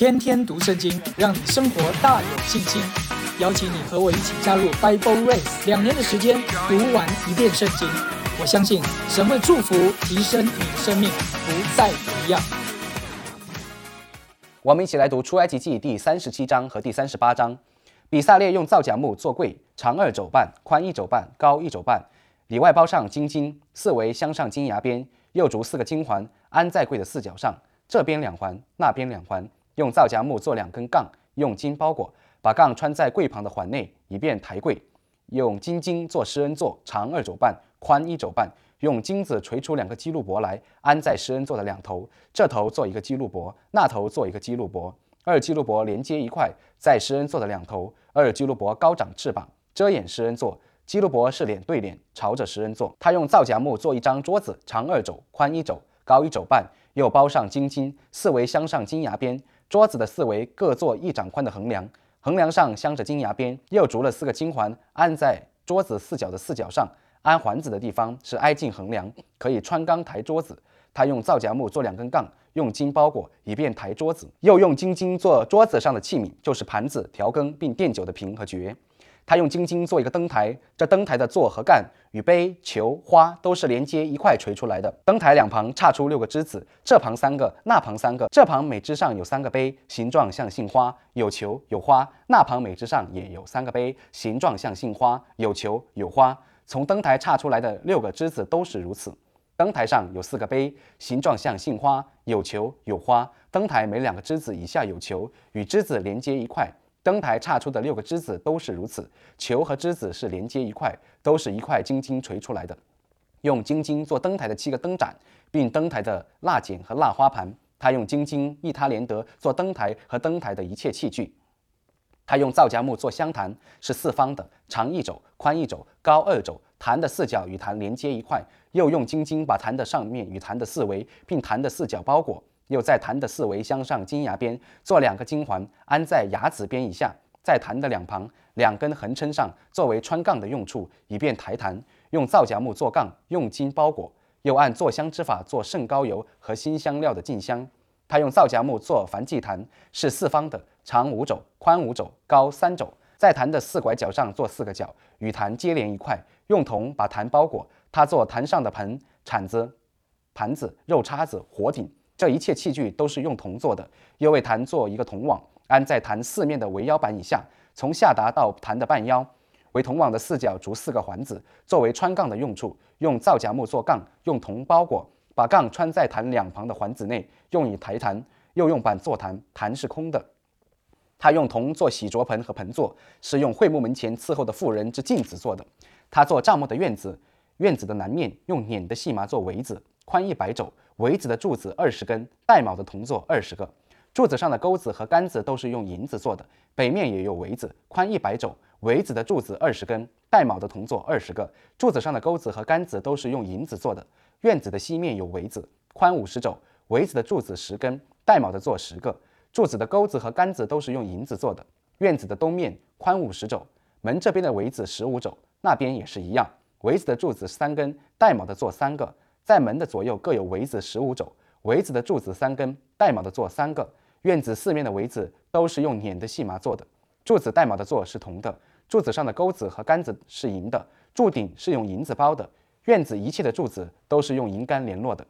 天天读圣经，让你生活大有信心。邀请你和我一起加入 Bible Race，两年的时间读完一遍圣经。我相信神会祝福提升你的生命，不再一样。我们一起来读出埃及记第三十七章和第三十八章。比萨列用皂荚木做柜，长二肘半，宽一肘半，高一肘半，里外包上金金，四围镶上金牙边，又逐四个金环安在柜的四角上，这边两环，那边两环。用皂荚木做两根杠，用金包裹，把杠穿在柜旁的环内，以便抬柜。用金金做施恩座，长二肘半，宽一肘半。用金子锤出两个基路伯来，安在施恩座的两头，这头做一个基路伯，那头做一个基路伯。二基路伯连接一块，在施恩座的两头。二基路伯高长翅膀，遮掩施恩座。基路伯是脸对脸，朝着施恩座。他用皂荚木做一张桌子，长二肘，宽一肘，高一肘半，又包上金金，四围镶上金牙边。桌子的四围各做一掌宽的横梁，横梁上镶着金牙边，又逐了四个金环，安在桌子四角的四角上。安环子的地方是挨近横梁，可以穿钢抬桌子。他用皂荚木做两根杠，用金包裹，以便抬桌子。又用金金做桌子上的器皿，就是盘子、调羹，并垫酒的瓶和爵。他用金晶做一个灯台，这灯台的座和干与杯、球、花都是连接一块锤出来的。灯台两旁插出六个枝子，这旁三个，那旁三个。这旁每枝上有三个杯，形状像杏花，有球有花；那旁每枝上也有三个杯，形状像杏花，有球有花。从灯台插出来的六个枝子都是如此。灯台上有四个杯，形状像杏花，有球有花。灯台每两个枝子以下有球，与枝子连接一块。灯台岔出的六个枝子都是如此，球和枝子是连接一块，都是一块金晶锤出来的。用金晶做灯台的七个灯盏，并灯台的蜡剪和蜡花盘。他用金晶一他连得做灯台和灯台的一切器具。他用皂荚木做香坛，是四方的，长一肘，宽一肘，高二肘。坛的四角与坛连接一块，又用金晶把坛的上面与坛的四围，并坛的四角包裹。又在坛的四围镶上金牙边，做两个金环，安在牙子边以下，在坛的两旁两根横撑上，作为穿杠的用处，以便抬坛。用皂荚木做杠，用金包裹。又按做香之法做圣膏油和新香料的进香。他用皂荚木做梵祭坛，是四方的，长五肘，宽五肘，高三肘。在坛的四拐角上做四个角，与坛接连一块，用铜把坛包裹。他做坛上的盆、铲子、盘子、肉叉子、火鼎。这一切器具都是用铜做的，又为坛做一个铜网，安在坛四面的围腰板以下，从下达到坛的半腰。为铜网的四角逐四个环子，作为穿杠的用处。用皂荚木做杠，用铜包裹，把杠穿在坛两旁的环子内，用以抬坛。又用板做坛，坛是空的。他用铜做洗濯盆和盆座，是用会木门前伺候的妇人之镜子做的。他做帐幕的院子，院子的南面用捻的细麻做围子，宽一百肘。围子的柱子二十根，带卯的铜座二十个，柱子上的钩子和杆子都是用银子做的。北面也有围子，宽一百肘，围子的柱子二十根，带卯的铜座二十个，柱子上的钩子和杆子都是用银子做的。院子的西面有围子，宽五十肘，围子的柱子十根，带卯的座十个，柱子的钩子和杆子都是用银子做的。院子的东面宽五十肘，门这边的围子十五肘，那边也是一样，围子的柱子三根，带卯的座三个。在门的左右各有围子十五肘，围子的柱子三根，带卯的座三个。院子四面的围子都是用捻的细麻做的，柱子带卯的座是铜的，柱子上的钩子和杆子是银的，柱顶是用银子包的。院子一切的柱子都是用银杆联络的。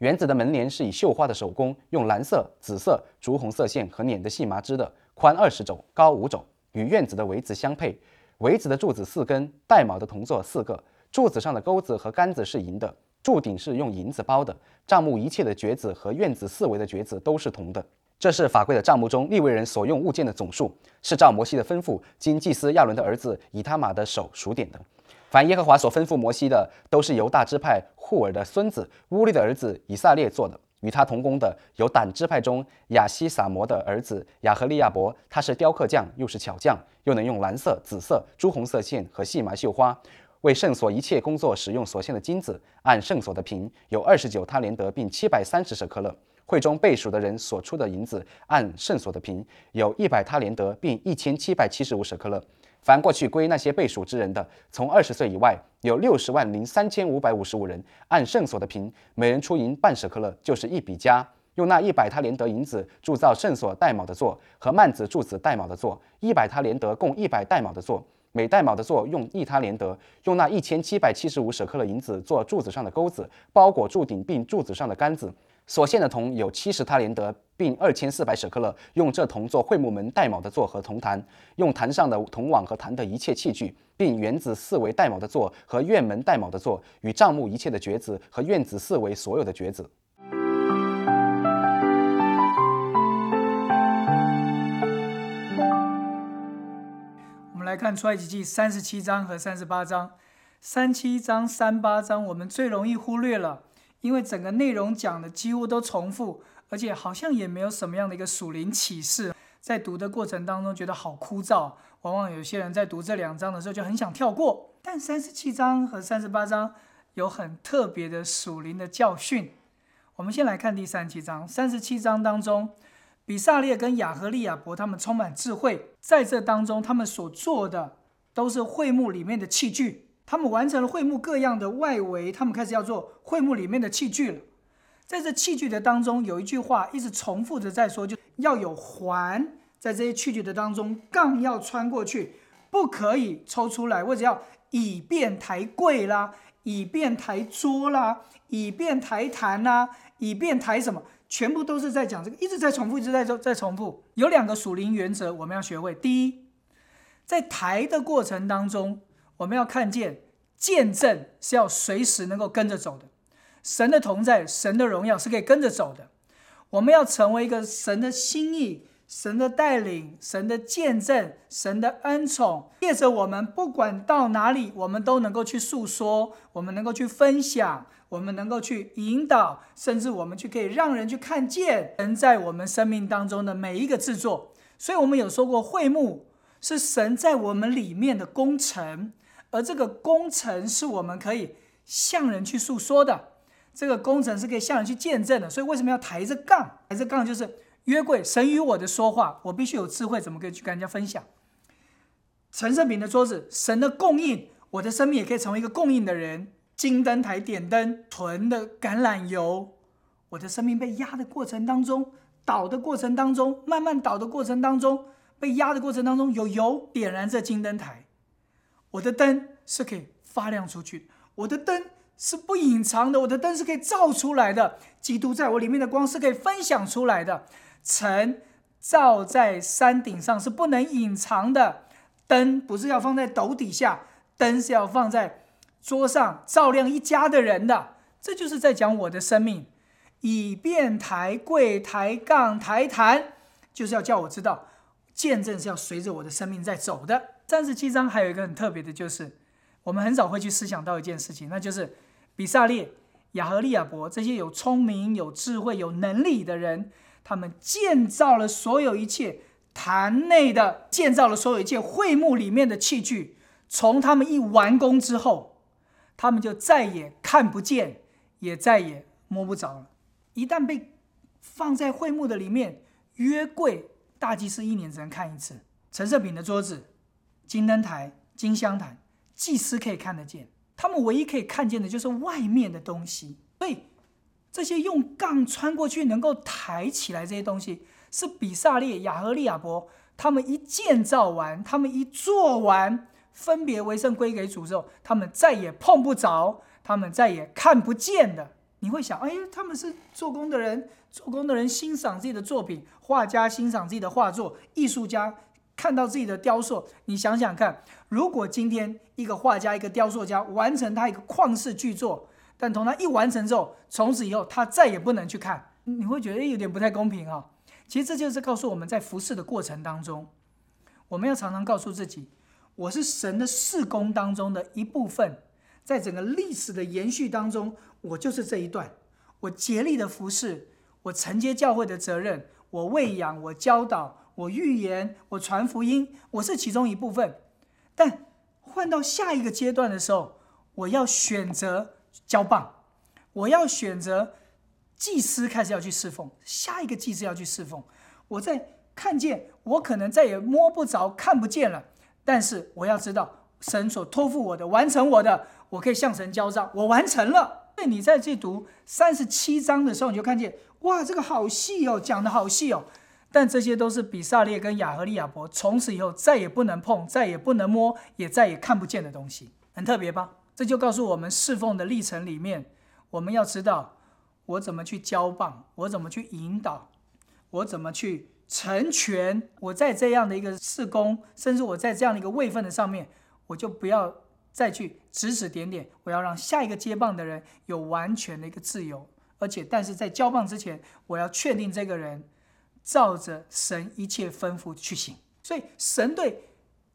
园子的门帘是以绣花的手工，用蓝色、紫色、竹红色线和捻的细麻织的，宽二十肘，高五肘，与院子的围子相配。围子的柱子四根，带卯的铜座四个，柱子上的钩子和杆子是银的。柱顶是用银子包的，帐幕一切的橛子和院子四围的橛子都是铜的。这是法柜的帐幕中利未人所用物件的总数，是照摩西的吩咐，经祭司亚伦的儿子以他玛的手数点的。凡耶和华所吩咐摩西的，都是由大支派户尔的孙子乌利的儿子以撒列做的。与他同工的有胆支派中亚西撒摩的儿子亚和利亚伯，他是雕刻匠，又是巧匠，又能用蓝色、紫色、朱红色线和细麻绣花。为圣所一切工作使用所献的金子，按圣所的平有二十九他连德，并七百三十舍克勒。会中被数的人所出的银子，按圣所的平有一百他连德，并一千七百七十五舍克勒。凡过去归那些被数之人的，从二十岁以外有六十万零三千五百五十五人，按圣所的平，每人出银半舍克勒，就是一笔加。用那一百他连得银子铸造圣所带卯的座和幔子柱子带卯的座，一百他连得共一百带卯的座，每代卯的座用一他连得，用那一千七百七十五舍克的银子做柱子上的钩子，包裹柱顶并柱子上的杆子。所献的铜有七十他连得，并二千四百舍克勒，用这铜做会木门带卯的座和铜坛，用坛上的铜网和坛的一切器具，并园子四围带卯的座和院门带卯的座，与帐幕一切的橛子和院子四围所有的橛子。来看出埃及记三十七章和三十八章，三七章、三八章我们最容易忽略了。因为整个内容讲的几乎都重复，而且好像也没有什么样的一个属灵启示，在读的过程当中觉得好枯燥，往往有些人在读这两章的时候就很想跳过。但三十七章和三十八章有很特别的属灵的教训。我们先来看第三七章，三十七章当中，比萨列跟亚和利亚伯他们充满智慧，在这当中他们所做的都是会幕里面的器具。他们完成了会幕各样的外围，他们开始要做会幕里面的器具了。在这器具的当中，有一句话一直重复着在说，就要有环在这些器具的当中，杠要穿过去，不可以抽出来，或者要以便抬柜啦，以便抬桌啦，以便抬坛啦，以便抬什么，全部都是在讲这个，一直在重复，一直在在在重复。有两个属灵原则我们要学会：第一，在抬的过程当中。我们要看见见证是要随时能够跟着走的，神的同在、神的荣耀是可以跟着走的。我们要成为一个神的心意、神的带领、神的见证、神的恩宠，借着我们不管到哪里，我们都能够去诉说，我们能够去分享，我们能够去引导，甚至我们去可以让人去看见神在我们生命当中的每一个制作。所以，我们有说过，会幕是神在我们里面的工程。而这个工程是我们可以向人去诉说的，这个工程是可以向人去见证的。所以为什么要抬着杠？抬着杠就是约柜，神与我的说话，我必须有智慧，怎么可以去跟人家分享？陈圣品的桌子，神的供应，我的生命也可以成为一个供应的人。金灯台点灯，囤的橄榄油，我的生命被压的过程当中，倒的过程当中，慢慢倒的过程当中，被压的过程当中，有油点燃这金灯台。我的灯是可以发亮出去，我的灯是不隐藏的，我的灯是可以照出来的。基督在我里面的光是可以分享出来的。晨照在山顶上是不能隐藏的，灯不是要放在斗底下，灯是要放在桌上照亮一家的人的。这就是在讲我的生命，以便抬柜、抬杠、抬坛，就是要叫我知道，见证是要随着我的生命在走的。三十七章还有一个很特别的，就是我们很少会去思想到一件事情，那就是比萨列、亚和利亚伯这些有聪明、有智慧、有能力的人，他们建造了所有一切坛内的，建造了所有一切会幕里面的器具。从他们一完工之后，他们就再也看不见，也再也摸不着了。一旦被放在会幕的里面，约柜大祭司一年只能看一次，陈设品的桌子。金灯台、金香坛，祭司可以看得见，他们唯一可以看见的就是外面的东西。所以，这些用杠穿过去能够抬起来这些东西，是比萨列、亚和利亚伯他们一建造完，他们一做完，分别为圣归给主之后，他们再也碰不着，他们再也看不见的。你会想，哎，他们是做工的人，做工的人欣赏自己的作品，画家欣赏自己的画作，艺术家。看到自己的雕塑，你想想看，如果今天一个画家、一个雕塑家完成他一个旷世巨作，但从他一完成之后，从此以后他再也不能去看，你会觉得有点不太公平啊。其实这就是告诉我们在服侍的过程当中，我们要常常告诉自己，我是神的事工当中的一部分，在整个历史的延续当中，我就是这一段，我竭力的服侍，我承接教会的责任，我喂养，我教导。我预言，我传福音，我是其中一部分。但换到下一个阶段的时候，我要选择交棒，我要选择祭司开始要去侍奉，下一个祭司要去侍奉。我在看见，我可能再也摸不着、看不见了。但是我要知道，神所托付我的，完成我的，我可以向神交账，我完成了。对你在这读三十七章的时候，你就看见哇，这个好细哦，讲的好细哦。但这些都是比萨列跟亚和利亚伯从此以后再也不能碰、再也不能摸、也再也看不见的东西，很特别吧？这就告诉我们侍奉的历程里面，我们要知道我怎么去交棒，我怎么去引导，我怎么去成全。我在这样的一个事工，甚至我在这样的一个位分的上面，我就不要再去指指点点，我要让下一个接棒的人有完全的一个自由，而且但是在交棒之前，我要确定这个人。照着神一切吩咐去行，所以神对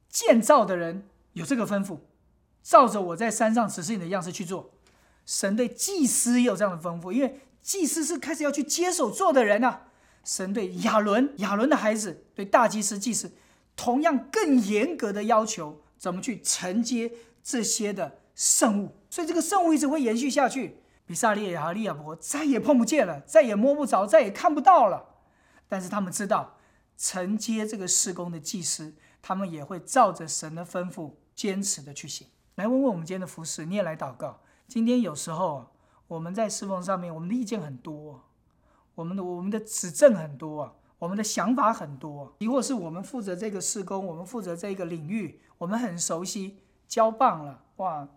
建造的人有这个吩咐，照着我在山上指示你的样式去做。神对祭司也有这样的吩咐，因为祭司是开始要去接手做的人呐。神对亚伦、亚伦的孩子，对大祭司、祭司，同样更严格的要求，怎么去承接这些的圣物。所以这个圣物一直会延续下去。比萨利亚和利亚伯再也碰不见了，再也摸不着，再也看不到了。但是他们知道承接这个事工的祭司，他们也会照着神的吩咐坚持的去行。来问问我们今天的服侍，你也来祷告。今天有时候我们在侍奉上面，我们的意见很多，我们的我们的指正很多啊，我们的想法很多。亦或是我们负责这个施工，我们负责这个领域，我们很熟悉，交棒了，哇，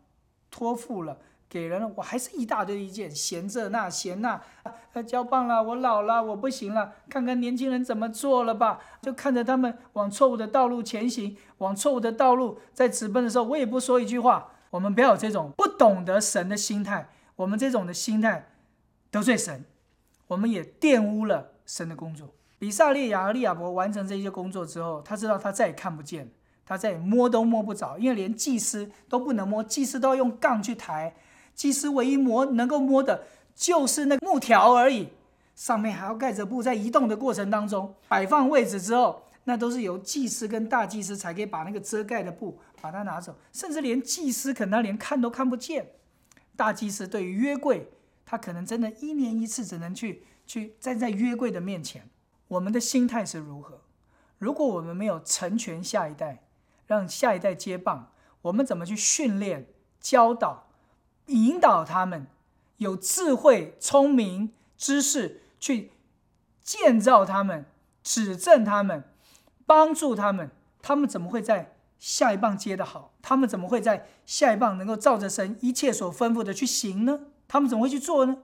托付了。给人了，我还是一大堆意见，嫌这那嫌那，呃，交棒了，我老了，我不行了，看看年轻人怎么做了吧，就看着他们往错误的道路前行，往错误的道路在直奔的时候，我也不说一句话。我们不要有这种不懂得神的心态，我们这种的心态得罪神，我们也玷污了神的工作。比萨利亚和利亚伯完成这些工作之后，他知道他再也看不见，他再也摸都摸不着，因为连祭司都不能摸，祭司都要用杠去抬。祭司唯一摸能够摸的，就是那个木条而已，上面还要盖着布，在移动的过程当中，摆放位置之后，那都是由祭司跟大祭司才可以把那个遮盖的布把它拿走，甚至连祭司可能连看都看不见。大祭司对于约柜，他可能真的一年一次只能去去站在约柜的面前。我们的心态是如何？如果我们没有成全下一代，让下一代接棒，我们怎么去训练、教导？引导他们有智慧、聪明、知识去建造他们、指正他们、帮助他们，他们怎么会在下一棒接得好？他们怎么会在下一棒能够照着神一切所吩咐的去行呢？他们怎么会去做呢？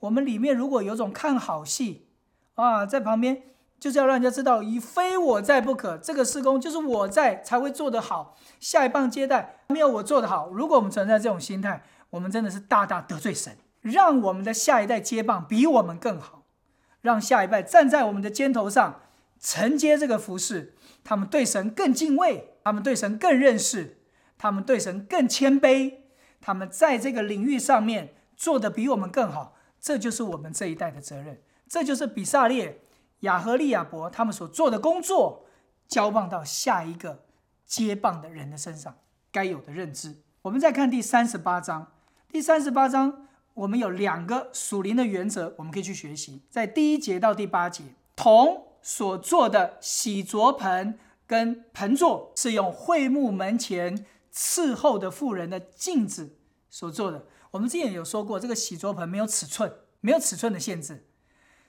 我们里面如果有种看好戏啊，在旁边就是要让人家知道，以非我在不可，这个施工就是我在才会做得好。下一棒接待没有我做得好。如果我们存在这种心态，我们真的是大大得罪神，让我们的下一代接棒比我们更好，让下一代站在我们的肩头上承接这个服饰，他们对神更敬畏，他们对神更认识，他们对神更谦卑，他们在这个领域上面做的比我们更好，这就是我们这一代的责任，这就是比萨列、亚和利亚伯他们所做的工作，交棒到下一个接棒的人的身上该有的认知。我们再看第三十八章。第三十八章，我们有两个属灵的原则，我们可以去学习。在第一节到第八节，铜所做的洗濯盆跟盆座是用会幕门前伺候的妇人的镜子所做的。我们之前有说过，这个洗濯盆没有尺寸，没有尺寸的限制，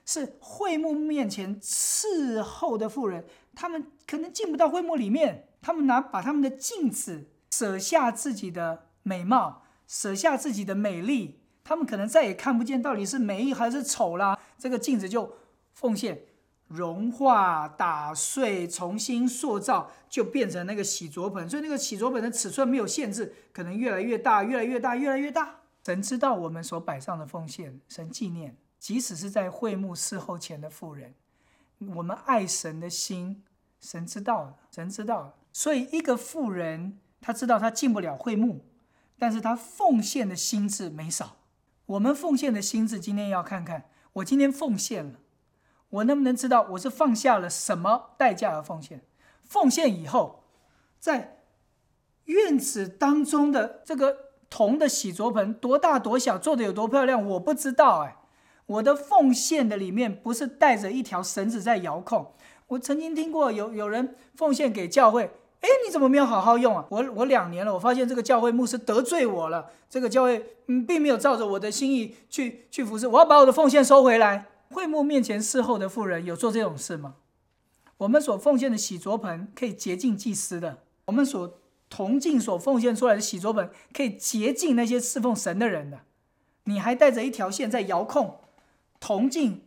是会幕面前伺候的妇人，他们可能进不到会幕里面，他们拿把他们的镜子舍下自己的美貌。舍下自己的美丽，他们可能再也看不见到底是美还是丑啦。这个镜子就奉献、融化、打碎、重新塑造，就变成那个洗濯盆。所以那个洗濯盆的尺寸没有限制，可能越来越大，越来越大，越来越大。神知道我们所摆上的奉献，神纪念。即使是在会幕事后前的妇人，我们爱神的心，神知道，神知道。所以一个妇人，她知道她进不了会幕。但是他奉献的心智没少。我们奉献的心智，今天要看看，我今天奉献了，我能不能知道我是放下了什么代价而奉献？奉献以后，在院子当中的这个铜的洗濯盆多大多小，做的有多漂亮，我不知道。哎，我的奉献的里面不是带着一条绳子在遥控。我曾经听过有有人奉献给教会。哎，你怎么没有好好用啊？我我两年了，我发现这个教会牧师得罪我了。这个教会嗯，并没有照着我的心意去去服侍，我要把我的奉献收回来。会幕面前侍候的妇人有做这种事吗？我们所奉献的洗濯盆可以洁净祭司的，我们所铜镜所奉献出来的洗濯盆可以洁净那些侍奉神的人的。你还带着一条线在遥控铜镜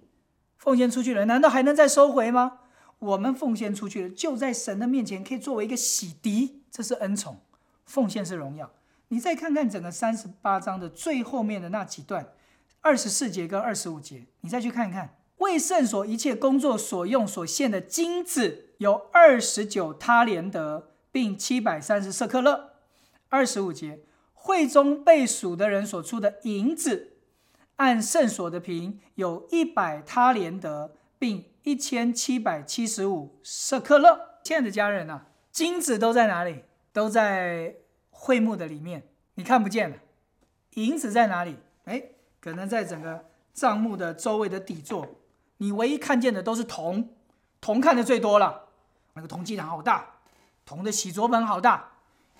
奉献出去了，难道还能再收回吗？我们奉献出去了，就在神的面前可以作为一个洗涤，这是恩宠，奉献是荣耀。你再看看整个三十八章的最后面的那几段，二十四节跟二十五节，你再去看看。为圣所一切工作所用所献的金子有二十九他连德，并七百三十色克勒。二十五节，会中被数的人所出的银子，按圣所的平有一百他连德，并一千七百七十五色克勒。亲爱的家人啊，金子都在哪里？都在会幕的里面，你看不见了。银子在哪里？哎，可能在整个帐幕的周围的底座。你唯一看见的都是铜，铜看的最多了。那个铜祭坛好大，铜的洗濯盆好大，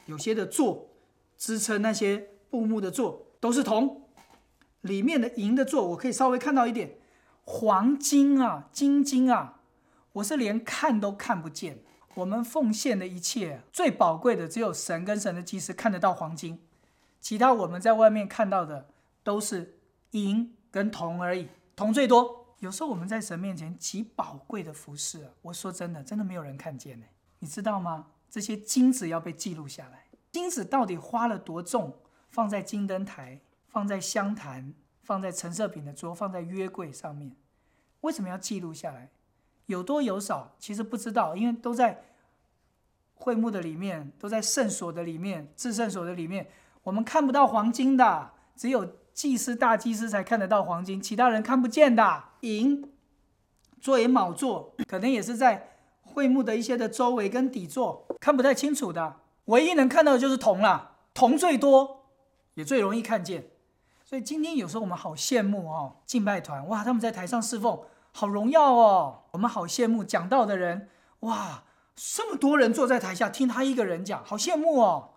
有些的座支撑那些布幕的座都是铜。里面的银的座我可以稍微看到一点，黄金啊，金金啊，我是连看都看不见。我们奉献的一切最宝贵的，只有神跟神的祭司看得到黄金，其他我们在外面看到的都是银跟铜而已，铜最多。有时候我们在神面前极宝贵的服饰，我说真的，真的没有人看见呢。你知道吗？这些金子要被记录下来，金子到底花了多重？放在金灯台，放在香坛，放在陈设品的桌，放在约柜上面，为什么要记录下来？有多有少，其实不知道，因为都在会幕的里面，都在圣所的里面，至圣所的里面，我们看不到黄金的，只有。祭司大祭司才看得到黄金，其他人看不见的。银作为卯座，可能也是在会幕的一些的周围跟底座，看不太清楚的。唯一能看到的就是铜了，铜最多，也最容易看见。所以今天有时候我们好羡慕哦，敬拜团哇，他们在台上侍奉，好荣耀哦。我们好羡慕讲道的人哇，这么多人坐在台下听他一个人讲，好羡慕哦。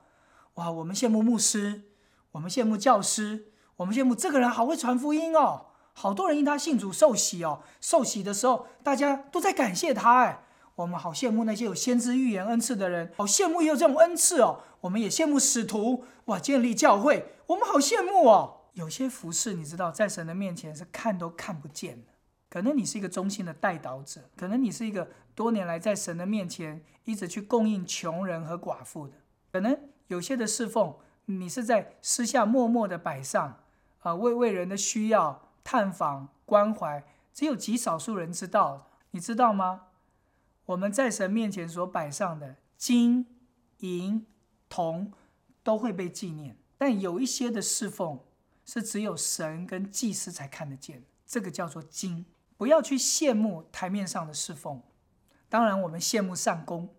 哇，我们羡慕牧师，我们羡慕教师。我们羡慕这个人好会传福音哦，好多人因他信主受洗哦。受洗的时候，大家都在感谢他哎。我们好羡慕那些有先知预言恩赐的人，好羡慕也有这种恩赐哦。我们也羡慕使徒哇，建立教会，我们好羡慕哦。有些服饰你知道，在神的面前是看都看不见的。可能你是一个忠心的代祷者，可能你是一个多年来在神的面前一直去供应穷人和寡妇的。可能有些的侍奉，你是在私下默默的摆上。啊，为为人的需要探访关怀，只有极少数人知道，你知道吗？我们在神面前所摆上的金银铜都会被纪念，但有一些的侍奉是只有神跟祭司才看得见，这个叫做金。不要去羡慕台面上的侍奉，当然我们羡慕上公，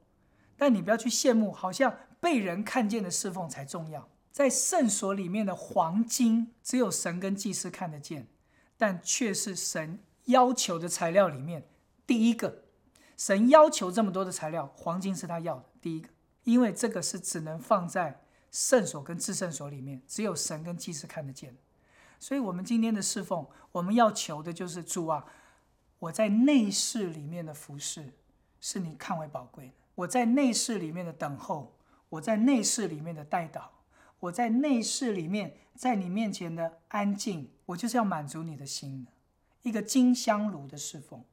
但你不要去羡慕好像被人看见的侍奉才重要。在圣所里面的黄金，只有神跟祭司看得见，但却是神要求的材料里面第一个。神要求这么多的材料，黄金是他要的第一个，因为这个是只能放在圣所跟至圣所里面，只有神跟祭司看得见。所以，我们今天的侍奉，我们要求的就是主啊，我在内室里面的服侍是你看为宝贵的；我在内室里面的等候，我在内室里面的带祷。我在内室里面，在你面前的安静，我就是要满足你的心的。一个金香炉的侍奉，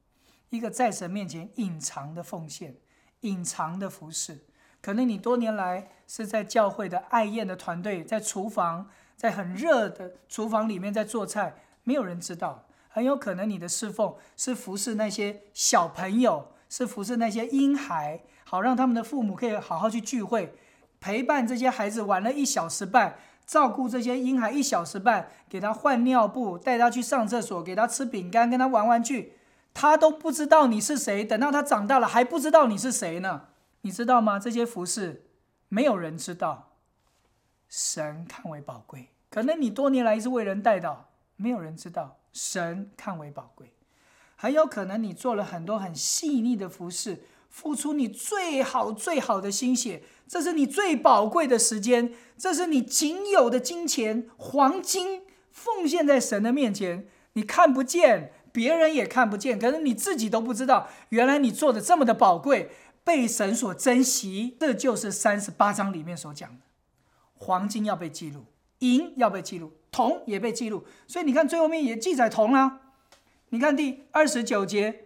一个在神面前隐藏的奉献，隐藏的服饰。可能你多年来是在教会的爱宴的团队，在厨房，在很热的厨房里面在做菜，没有人知道。很有可能你的侍奉是服侍那些小朋友，是服侍那些婴孩，好让他们的父母可以好好去聚会。陪伴这些孩子玩了一小时半，照顾这些婴孩一小时半，给他换尿布，带他去上厕所，给他吃饼干，跟他玩玩具，他都不知道你是谁。等到他长大了，还不知道你是谁呢？你知道吗？这些服饰没有人知道，神看为宝贵。可能你多年来一直为人带到，没有人知道，神看为宝贵。很有可能你做了很多很细腻的服饰。付出你最好最好的心血，这是你最宝贵的时间，这是你仅有的金钱黄金，奉献在神的面前。你看不见，别人也看不见，可是你自己都不知道，原来你做的这么的宝贵，被神所珍惜。这就是三十八章里面所讲的，黄金要被记录，银要被记录，铜也被记录。所以你看最后面也记载铜啊。你看第二十九节，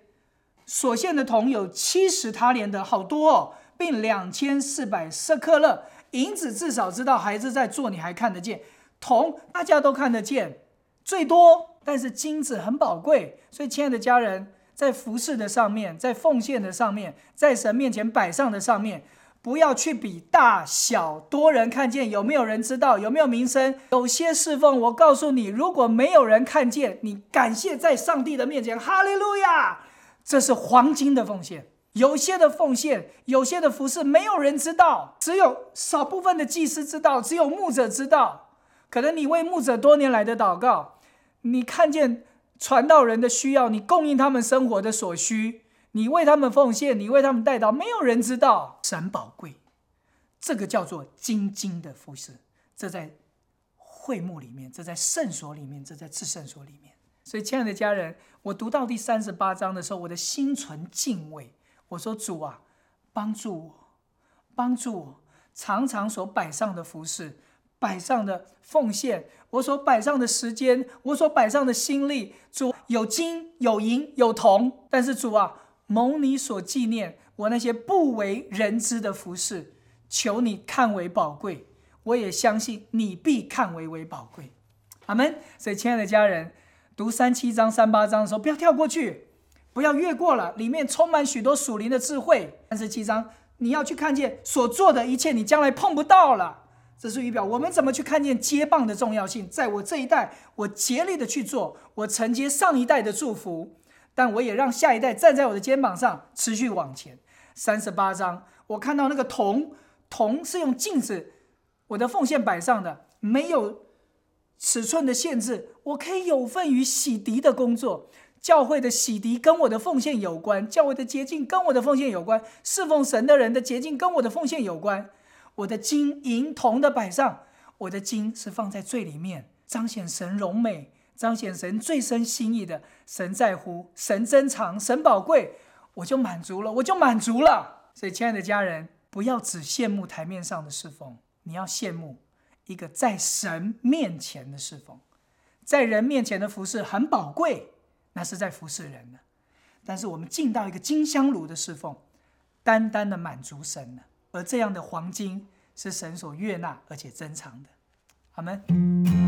所献的铜有七十他连的好多哦，并两千四百舍克勒银子，至少知道孩子在做，你还看得见。铜大家都看得见，最多，但是金子很宝贵，所以亲爱的家人，在服饰的上面，在奉献的上面，在神面前摆上的上面，不要去比大小，多人看见有没有人知道，有没有名声？有些侍奉，我告诉你，如果没有人看见，你感谢在上帝的面前，哈利路亚，这是黄金的奉献。有些的奉献，有些的服饰，没有人知道，只有少部分的祭司知道，只有牧者知道。可能你为牧者多年来的祷告，你看见传道人的需要，你供应他们生活的所需，你为他们奉献，你为他们带到，没有人知道神宝贵，这个叫做精金的服饰。这在会幕里面，这在圣所里面，这在至圣所里面。所以，亲爱的家人，我读到第三十八章的时候，我的心存敬畏。我说：“主啊，帮助我，帮助我，常常所摆上的服饰。”摆上的奉献，我所摆上的时间，我所摆上的心力，主有金有银有铜，但是主啊，蒙你所纪念，我那些不为人知的服饰，求你看为宝贵，我也相信你必看为为宝贵。阿门。所以，亲爱的家人，读三七章、三八章的时候，不要跳过去，不要越过了，里面充满许多属灵的智慧。三十七章，你要去看见所做的一切，你将来碰不到了。这是预表，我们怎么去看见接棒的重要性？在我这一代，我竭力的去做，我承接上一代的祝福，但我也让下一代站在我的肩膀上，持续往前。三十八章，我看到那个铜，铜是用镜子，我的奉献摆上的，没有尺寸的限制，我可以有份于洗涤的工作。教会的洗涤跟我的奉献有关，教会的洁净跟我的奉献有关，侍奉神的人的洁净跟我的奉献有关。我的金银铜的摆上，我的金是放在最里面，彰显神荣美，彰显神最深心意的。神在乎，神珍藏，神宝贵，我就满足了，我就满足了。所以，亲爱的家人，不要只羡慕台面上的侍奉，你要羡慕一个在神面前的侍奉，在人面前的服侍很宝贵，那是在服侍人的。但是，我们进到一个金香炉的侍奉，单单的满足神了。而这样的黄金是神所悦纳而且珍藏的，阿门。